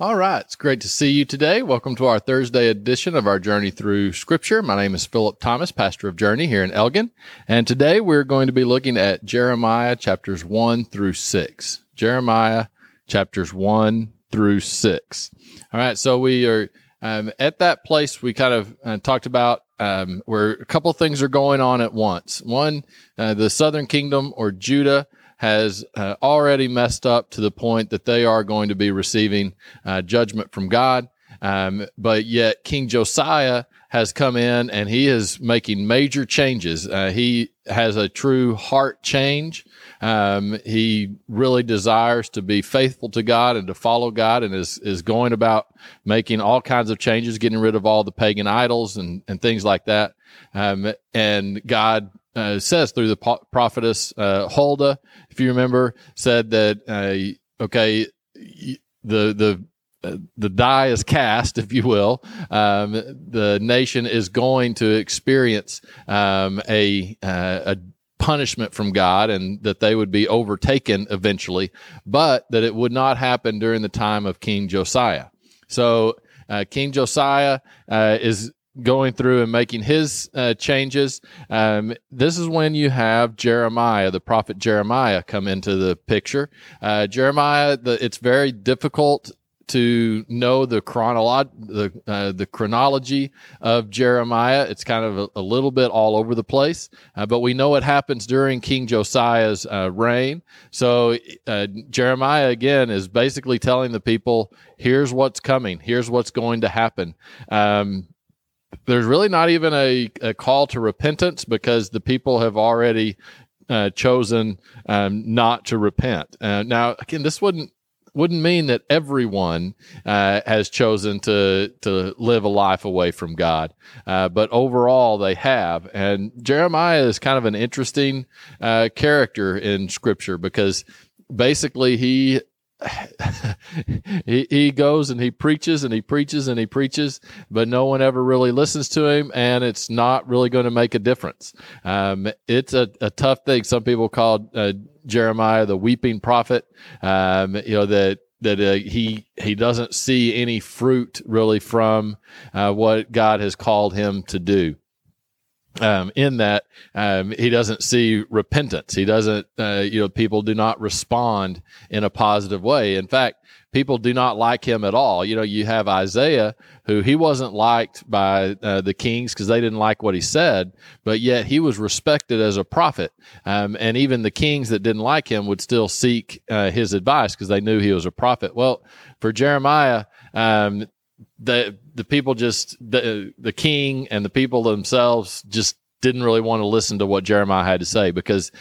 All right. It's great to see you today. Welcome to our Thursday edition of our Journey Through Scripture. My name is Philip Thomas, pastor of Journey here in Elgin. And today we're going to be looking at Jeremiah chapters 1 through 6. Jeremiah chapters 1 through 6. All right. So we are um, at that place we kind of uh, talked about um, where a couple things are going on at once. One, uh, the southern kingdom or Judah has uh, already messed up to the point that they are going to be receiving uh, judgment from God. Um, but yet King Josiah has come in and he is making major changes. Uh, he has a true heart change. Um, he really desires to be faithful to God and to follow God and is, is going about making all kinds of changes, getting rid of all the pagan idols and, and things like that. Um, and God uh, says through the po- prophetess uh, Huldah, if you remember, said that uh, okay, the the uh, the die is cast, if you will. Um, the nation is going to experience um, a uh, a punishment from God, and that they would be overtaken eventually, but that it would not happen during the time of King Josiah. So. Uh, King Josiah uh, is going through and making his uh, changes. Um, this is when you have Jeremiah, the prophet Jeremiah, come into the picture. Uh, Jeremiah, the, it's very difficult to know the the uh, the chronology of Jeremiah. It's kind of a, a little bit all over the place, uh, but we know it happens during King Josiah's uh, reign. So uh, Jeremiah again is basically telling the people, "Here's what's coming. Here's what's going to happen." Um, there's really not even a, a call to repentance because the people have already uh, chosen um, not to repent. Uh, now, again, this wouldn't wouldn't mean that everyone uh, has chosen to to live a life away from God, uh, but overall they have. And Jeremiah is kind of an interesting uh, character in Scripture because basically he he, he goes and he preaches and he preaches and he preaches, but no one ever really listens to him, and it's not really going to make a difference. Um, it's a, a tough thing. Some people call uh, Jeremiah the weeping prophet. Um, you know that that uh, he he doesn't see any fruit really from uh, what God has called him to do um, in that um, he doesn't see repentance. He doesn't, uh, you know, people do not respond in a positive way. In fact, people do not like him at all. You know, you have Isaiah, who he wasn't liked by uh, the kings because they didn't like what he said, but yet he was respected as a prophet. Um, and even the kings that didn't like him would still seek uh, his advice because they knew he was a prophet. Well, for Jeremiah, um, the the people just the the king and the people themselves just didn't really want to listen to what Jeremiah had to say because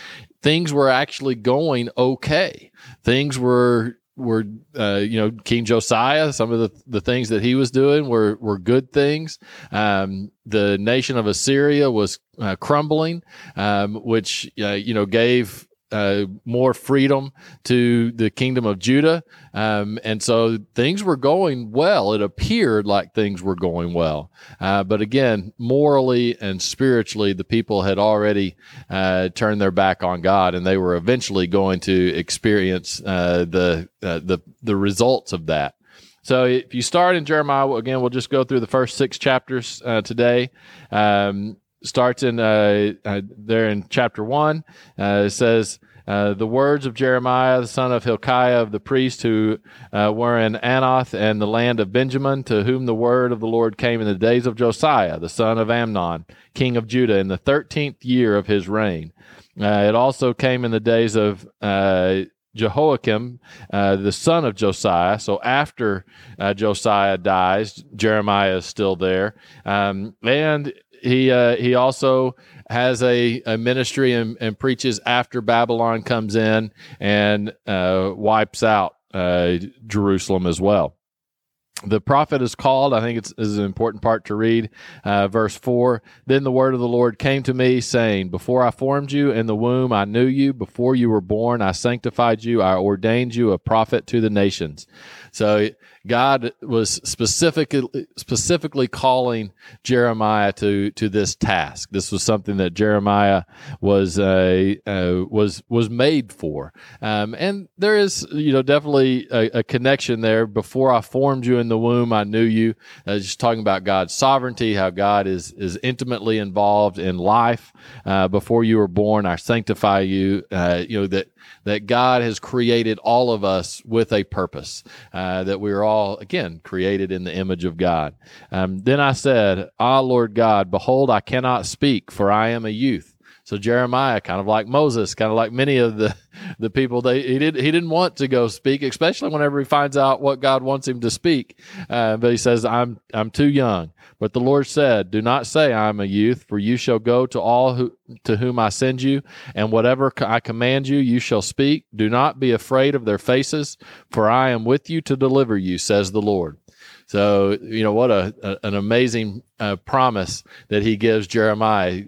things were actually going okay. Things were were uh, you know King Josiah. Some of the, the things that he was doing were were good things. Um, the nation of Assyria was uh, crumbling, um, which uh, you know gave uh, more freedom to the kingdom of Judah. Um, and so things were going well. It appeared like things were going well. Uh, but again, morally and spiritually, the people had already uh, turned their back on God and they were eventually going to experience uh, the, uh, the, the results of that. So if you start in Jeremiah, again, we'll just go through the first six chapters uh, today. Um, starts in uh, uh, there in chapter one. Uh, it says, uh, the words of Jeremiah, the son of Hilkiah of the priest, who uh, were in Anathoth and the land of Benjamin, to whom the word of the Lord came in the days of Josiah, the son of Amnon, king of Judah, in the thirteenth year of his reign. Uh, it also came in the days of Jehoiakim, uh, the son of Josiah. So after uh, Josiah dies, Jeremiah is still there. Um, and he uh, he also has a, a ministry and, and, preaches after Babylon comes in and uh, wipes out uh, Jerusalem as well. The prophet is called, I think it's, is an important part to read. Uh, verse 4 Then the word of the Lord came to me, saying, Before I formed you in the womb, I knew you. Before you were born, I sanctified you. I ordained you a prophet to the nations. So God was specifically specifically calling Jeremiah to to this task. This was something that Jeremiah was uh, uh, was was made for, um, and there is you know definitely a, a, connection there. Before I formed you in the womb, I knew you. Uh, just talking about God's sovereignty, how God is is intimately involved in life. Uh, before you were born, I sanctify you. Uh, you know that that God has created all of us with a purpose, uh, that we are all, again, created in the image of God. Um, then I said, Ah, Lord God, behold, I cannot speak, for I am a youth. So Jeremiah, kind of like Moses, kind of like many of the, the people, they he did he didn't want to go speak, especially whenever he finds out what God wants him to speak. Uh, but he says, "I'm I'm too young." But the Lord said, "Do not say I am a youth, for you shall go to all who to whom I send you, and whatever I command you, you shall speak. Do not be afraid of their faces, for I am with you to deliver you," says the Lord. So you know what a, a an amazing uh, promise that he gives Jeremiah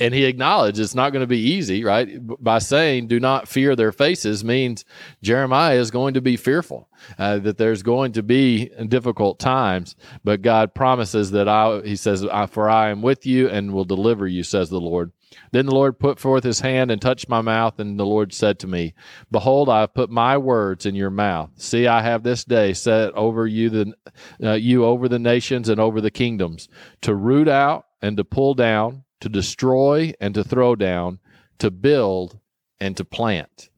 and he acknowledged it's not going to be easy, right? By saying, do not fear their faces means Jeremiah is going to be fearful, uh, that there's going to be difficult times, but God promises that I, he says, for I am with you and will deliver you, says the Lord. Then the Lord put forth his hand and touched my mouth, and the Lord said to me, Behold, I have put my words in your mouth. See, I have this day set over you the uh, you over the nations and over the kingdoms, to root out and to pull down to destroy and to throw down, to build and to plant.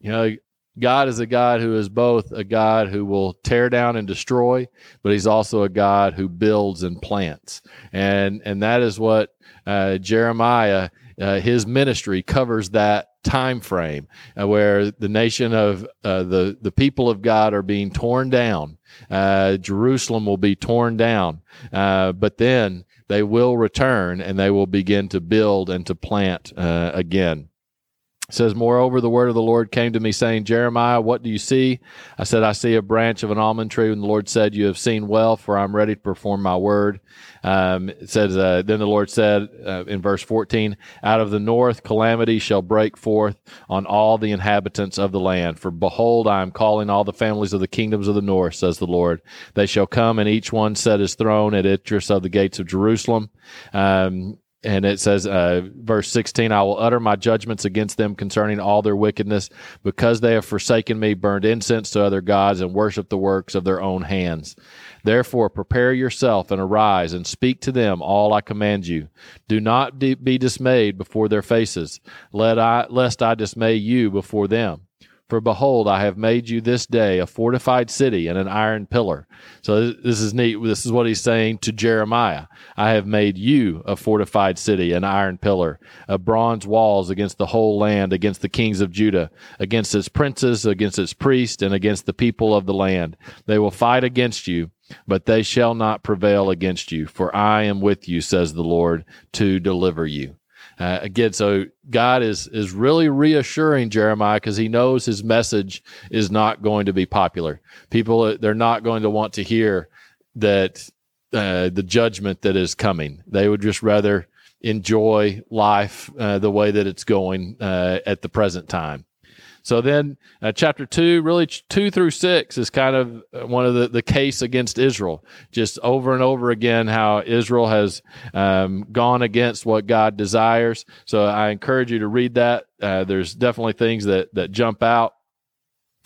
You know, God is a God who is both a God who will tear down and destroy, but He's also a God who builds and plants, and and that is what uh, Jeremiah, uh, his ministry covers that time frame uh, where the nation of uh, the the people of God are being torn down. Uh, Jerusalem will be torn down, uh, but then they will return and they will begin to build and to plant uh, again. It says, Moreover, the word of the Lord came to me, saying, Jeremiah, what do you see? I said, I see a branch of an almond tree. And the Lord said, You have seen well, for I'm ready to perform my word. Um, it says, uh, Then the Lord said uh, in verse 14, Out of the north calamity shall break forth on all the inhabitants of the land. For behold, I am calling all the families of the kingdoms of the north, says the Lord. They shall come, and each one set his throne at Idris of the gates of Jerusalem. Um, and it says, uh, verse 16, I will utter my judgments against them concerning all their wickedness, because they have forsaken me, burned incense to other gods, and worshiped the works of their own hands. Therefore, prepare yourself and arise and speak to them all I command you. Do not be dismayed before their faces, let I, lest I dismay you before them. For behold, I have made you this day a fortified city and an iron pillar. So this is neat. This is what he's saying to Jeremiah. I have made you a fortified city, an iron pillar, of bronze walls against the whole land, against the kings of Judah, against its princes, against its priests, and against the people of the land. They will fight against you, but they shall not prevail against you, for I am with you, says the Lord, to deliver you. Uh, again, so God is is really reassuring Jeremiah because he knows his message is not going to be popular. People uh, they're not going to want to hear that uh, the judgment that is coming. They would just rather enjoy life uh, the way that it's going uh, at the present time. So then, uh, chapter two, really two through six, is kind of uh, one of the, the case against Israel. Just over and over again, how Israel has um, gone against what God desires. So I encourage you to read that. Uh, there's definitely things that that jump out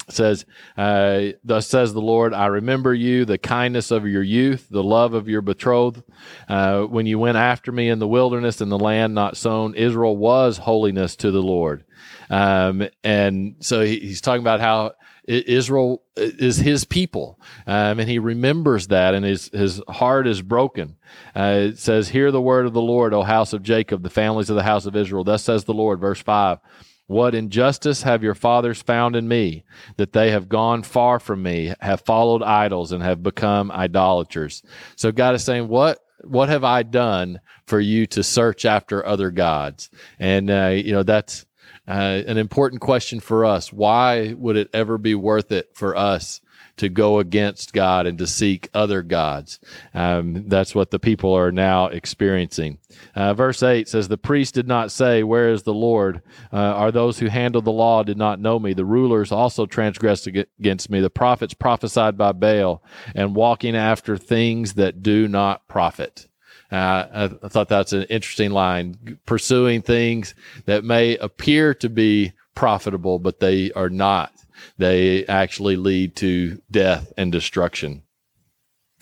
says, uh, Thus says the Lord, I remember you, the kindness of your youth, the love of your betrothed. Uh, when you went after me in the wilderness in the land not sown, Israel was holiness to the Lord. Um, and so he, he's talking about how Israel is his people, um, and he remembers that, and his his heart is broken. Uh, it says, "Hear the word of the Lord, O house of Jacob, the families of the house of Israel." Thus says the Lord, verse five. What injustice have your fathers found in me, that they have gone far from me, have followed idols, and have become idolaters? So God is saying, what what have I done for you to search after other gods? And uh, you know that's uh, an important question for us. Why would it ever be worth it for us to go against God and to seek other gods. Um, that's what the people are now experiencing. Uh, verse 8 says, The priest did not say, Where is the Lord? Uh, are those who handle the law did not know me? The rulers also transgressed against me. The prophets prophesied by Baal and walking after things that do not profit. Uh, I, I thought that's an interesting line. Pursuing things that may appear to be profitable, but they are not. They actually lead to death and destruction.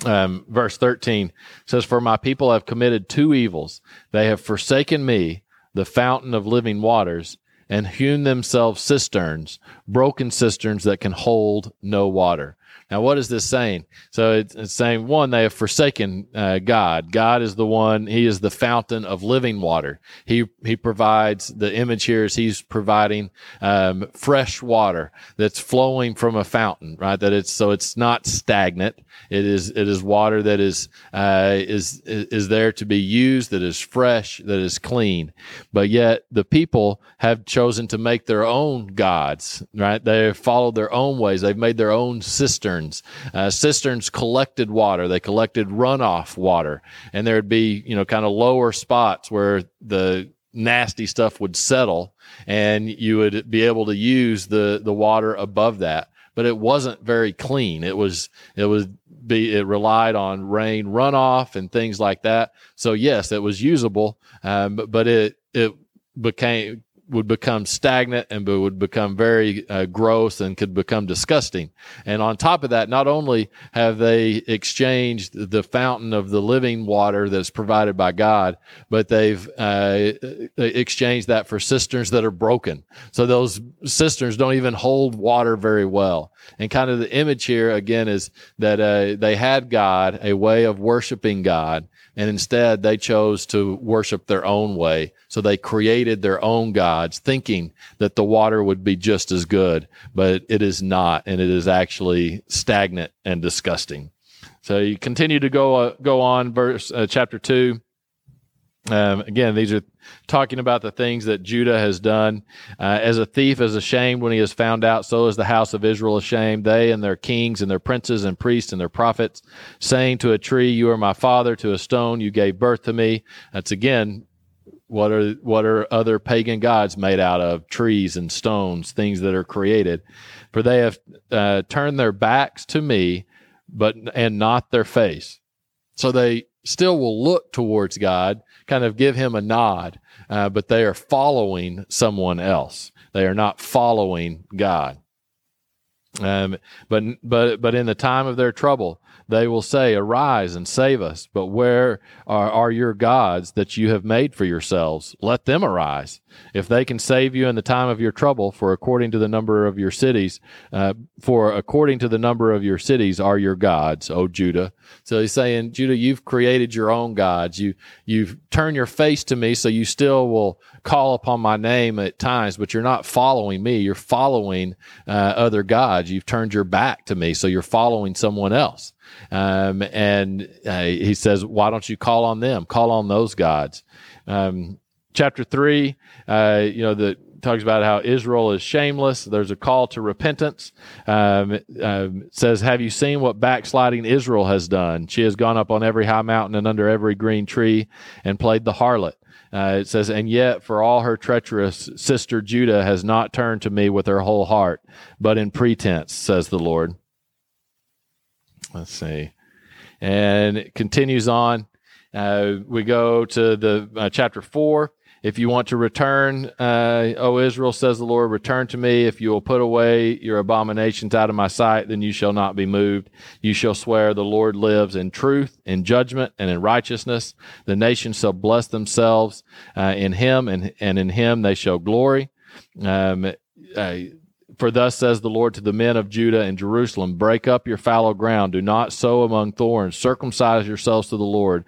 Um, verse 13 says, For my people have committed two evils. They have forsaken me, the fountain of living waters, and hewn themselves cisterns, broken cisterns that can hold no water. Now, what is this saying? So it's, it's saying, one, they have forsaken uh, God. God is the one, He is the fountain of living water. He, he provides, the image here is He's providing um, fresh water that's flowing from a fountain, right? That it's, so it's not stagnant. It is, it is water that is, uh, is, is there to be used, that is fresh, that is clean. But yet the people have chosen to make their own gods, right? They have followed their own ways. They've made their own cisterns cisterns. Uh, cisterns collected water. They collected runoff water, and there'd be you know kind of lower spots where the nasty stuff would settle, and you would be able to use the the water above that. But it wasn't very clean. It was it was be it relied on rain runoff and things like that. So yes, it was usable, um, but, but it it became would become stagnant and would become very uh, gross and could become disgusting. And on top of that, not only have they exchanged the fountain of the living water that's provided by God, but they've uh, exchanged that for cisterns that are broken. So those cisterns don't even hold water very well. And kind of the image here again is that uh, they had God, a way of worshiping God, and instead they chose to worship their own way. So they created their own gods, thinking that the water would be just as good, but it is not, and it is actually stagnant and disgusting. So you continue to go uh, go on, verse uh, chapter two. Um, again, these are talking about the things that Judah has done. Uh, as a thief is ashamed when he is found out, so is the house of Israel ashamed. They and their kings and their princes and priests and their prophets, saying to a tree, "You are my father," to a stone, "You gave birth to me." That's again what are what are other pagan gods made out of? Trees and stones, things that are created. For they have uh, turned their backs to me, but and not their face. So they still will look towards God, kind of give him a nod, uh, but they are following someone else. They are not following God. Um, but but but in the time of their trouble, they will say, Arise and save us. But where are, are, your gods that you have made for yourselves? Let them arise. If they can save you in the time of your trouble, for according to the number of your cities, uh, for according to the number of your cities are your gods, O Judah. So he's saying, Judah, you've created your own gods. You, you've turned your face to me, so you still will call upon my name at times, but you're not following me. You're following uh, other gods. You've turned your back to me, so you're following someone else. Um, and uh, he says, Why don't you call on them? Call on those gods. Um, chapter 3, uh, you know, the talks about how Israel is shameless. There's a call to repentance. Um, um, says, Have you seen what backsliding Israel has done? She has gone up on every high mountain and under every green tree and played the harlot. Uh, it says, And yet, for all her treacherous, sister Judah has not turned to me with her whole heart, but in pretense, says the Lord. Let's see. And it continues on. Uh, we go to the uh, chapter four. If you want to return, uh, O Israel, says the Lord, return to me. If you will put away your abominations out of my sight, then you shall not be moved. You shall swear the Lord lives in truth, in judgment, and in righteousness. The nations shall bless themselves uh, in him, and, and in him they shall glory. Um, uh, for thus says the Lord to the men of Judah and Jerusalem Break up your fallow ground, do not sow among thorns, circumcise yourselves to the Lord.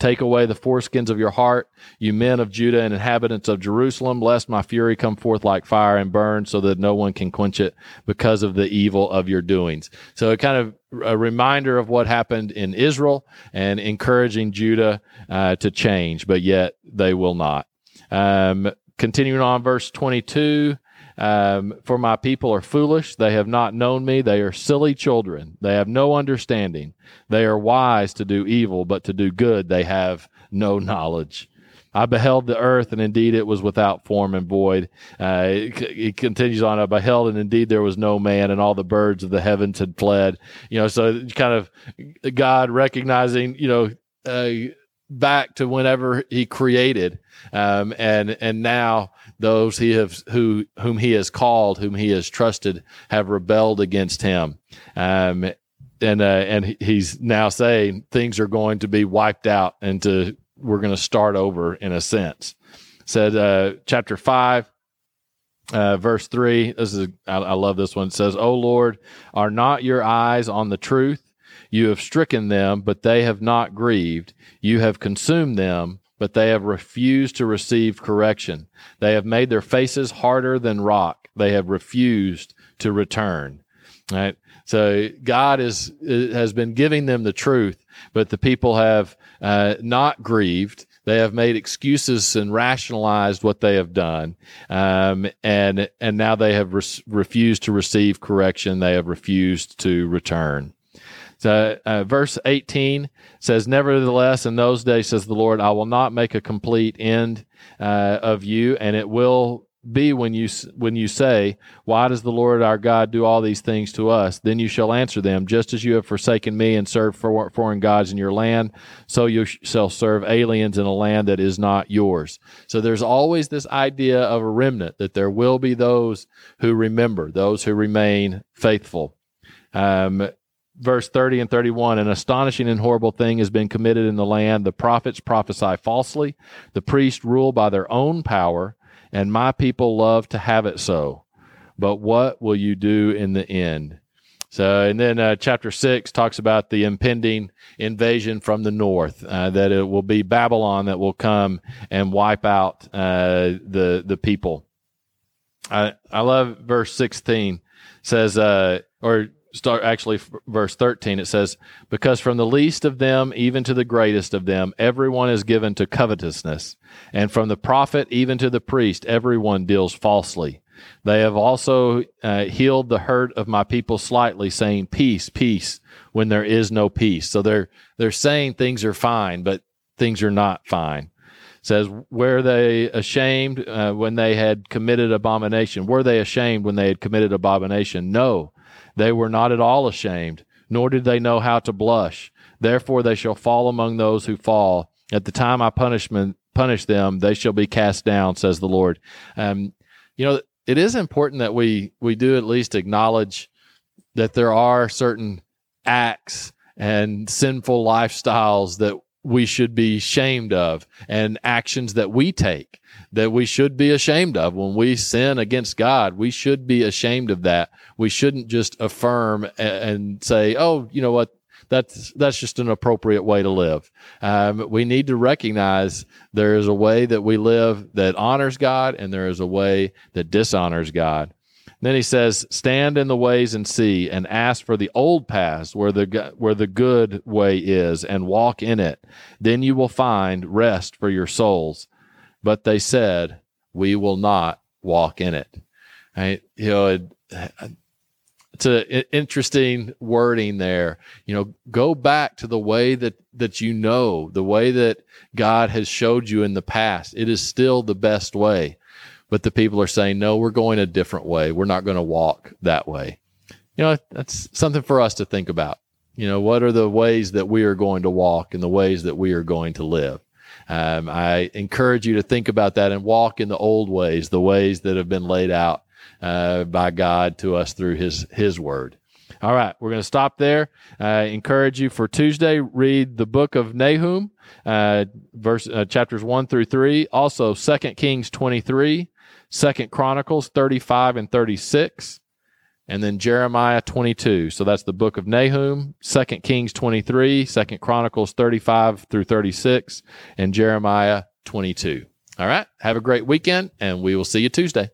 Take away the foreskins of your heart, you men of Judah and inhabitants of Jerusalem, lest my fury come forth like fire and burn, so that no one can quench it because of the evil of your doings. So a kind of a reminder of what happened in Israel and encouraging Judah uh, to change, but yet they will not. Um, continuing on, verse 22. Um, for my people are foolish. They have not known me. They are silly children. They have no understanding. They are wise to do evil, but to do good they have no knowledge. I beheld the earth, and indeed it was without form and void. Uh, it, it, continues on. I beheld, and indeed there was no man, and all the birds of the heavens had fled. You know, so kind of God recognizing, you know, uh, back to whenever He created, um, and and now those he has who whom He has called, whom He has trusted, have rebelled against Him. Um, and uh, and he's now saying things are going to be wiped out and to we're going to start over in a sense. Said uh, chapter five, uh, verse three. This is I, I love this one. It says, "O Lord, are not your eyes on the truth? You have stricken them, but they have not grieved. You have consumed them." But they have refused to receive correction. They have made their faces harder than rock. They have refused to return. Right. So God is has been giving them the truth, but the people have uh, not grieved. They have made excuses and rationalized what they have done, um, and and now they have re- refused to receive correction. They have refused to return. So, uh, verse 18 says, Nevertheless, in those days, says the Lord, I will not make a complete end uh, of you, and it will be when you when you say, "Why does the Lord our God do all these things to us?" Then you shall answer them, "Just as you have forsaken me and served for foreign gods in your land, so you shall serve aliens in a land that is not yours." So there's always this idea of a remnant that there will be those who remember, those who remain faithful. Um, verse 30 and 31 an astonishing and horrible thing has been committed in the land the prophets prophesy falsely the priests rule by their own power and my people love to have it so. But what will you do in the end? So, and then uh, chapter six talks about the impending invasion from the north, uh, that it will be Babylon that will come and wipe out uh, the the people. I I love verse sixteen says, uh, or start actually verse 13 it says because from the least of them even to the greatest of them everyone is given to covetousness. And from the prophet even to the priest everyone deals falsely. They have also uh, healed the hurt of my people slightly saying peace peace when there is no peace so they're they're saying things are fine but things are not fine. Says were they ashamed uh, when they had committed abomination? Were they ashamed when they had committed abomination? No they were not at all ashamed, nor did they know how to blush. Therefore they shall fall among those who fall. At the time I punishment punish them, they shall be cast down, says the Lord. Um, you know, it is important that we we do at least acknowledge that there are certain acts and sinful lifestyles that we should be ashamed of and actions that we take that we should be ashamed of when we sin against God. We should be ashamed of that. We shouldn't just affirm and say, "Oh, you know what? That's that's just an appropriate way to live." Um, we need to recognize there is a way that we live that honors God, and there is a way that dishonors God. then he says, "Stand in the ways and see, and ask for the old paths where the where the good way is, and walk in it. Then you will find rest for your souls." But they said, "We will not walk in it." Right? You know, it, it's an interesting wording there. You know, go back to the way that that you know, the way that God has showed you in the past. It is still the best way, but the people are saying, "No, we're going a different way. We're not going to walk that way." You know, that's something for us to think about. You know, what are the ways that we are going to walk and the ways that we are going to live? Um, I encourage you to think about that and walk in the old ways, the ways that have been laid out uh, by God to us through His His Word. All right, we're going to stop there. I encourage you for Tuesday, read the book of Nahum, uh, verse uh, chapters one through three. Also, Second Kings twenty three, Second Chronicles thirty five and thirty six and then Jeremiah 22. So that's the book of Nahum, Second Kings 23, Second Chronicles 35 through 36, and Jeremiah 22. All right. Have a great weekend, and we will see you Tuesday.